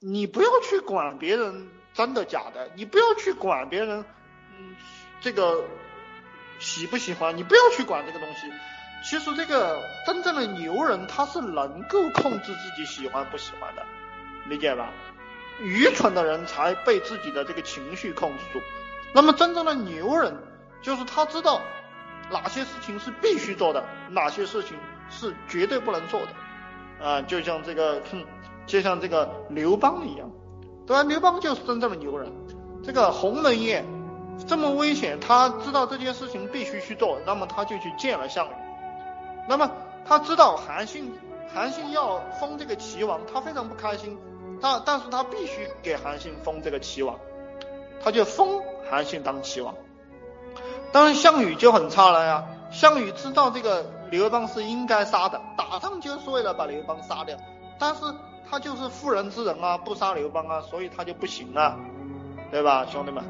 你不要去管别人真的假的，你不要去管别人，嗯，这个喜不喜欢，你不要去管这个东西。其实这个真正的牛人他是能够控制自己喜欢不喜欢的，理解吧？愚蠢的人才被自己的这个情绪控制住。那么真正的牛人就是他知道哪些事情是必须做的，哪些事情是绝对不能做的。啊，就像这个，哼，就像这个刘邦一样，对吧？刘邦就是真正的牛人。这个鸿门宴这么危险，他知道这件事情必须去做，那么他就去见了项羽。那么他知道韩信，韩信要封这个齐王，他非常不开心，他但是他必须给韩信封这个齐王，他就封韩信当齐王。当然项羽就很差了呀，项羽知道这个刘邦是应该杀的，打仗就是为了把刘邦杀掉，但是他就是妇人之仁啊，不杀刘邦啊，所以他就不行啊，对吧，兄弟们？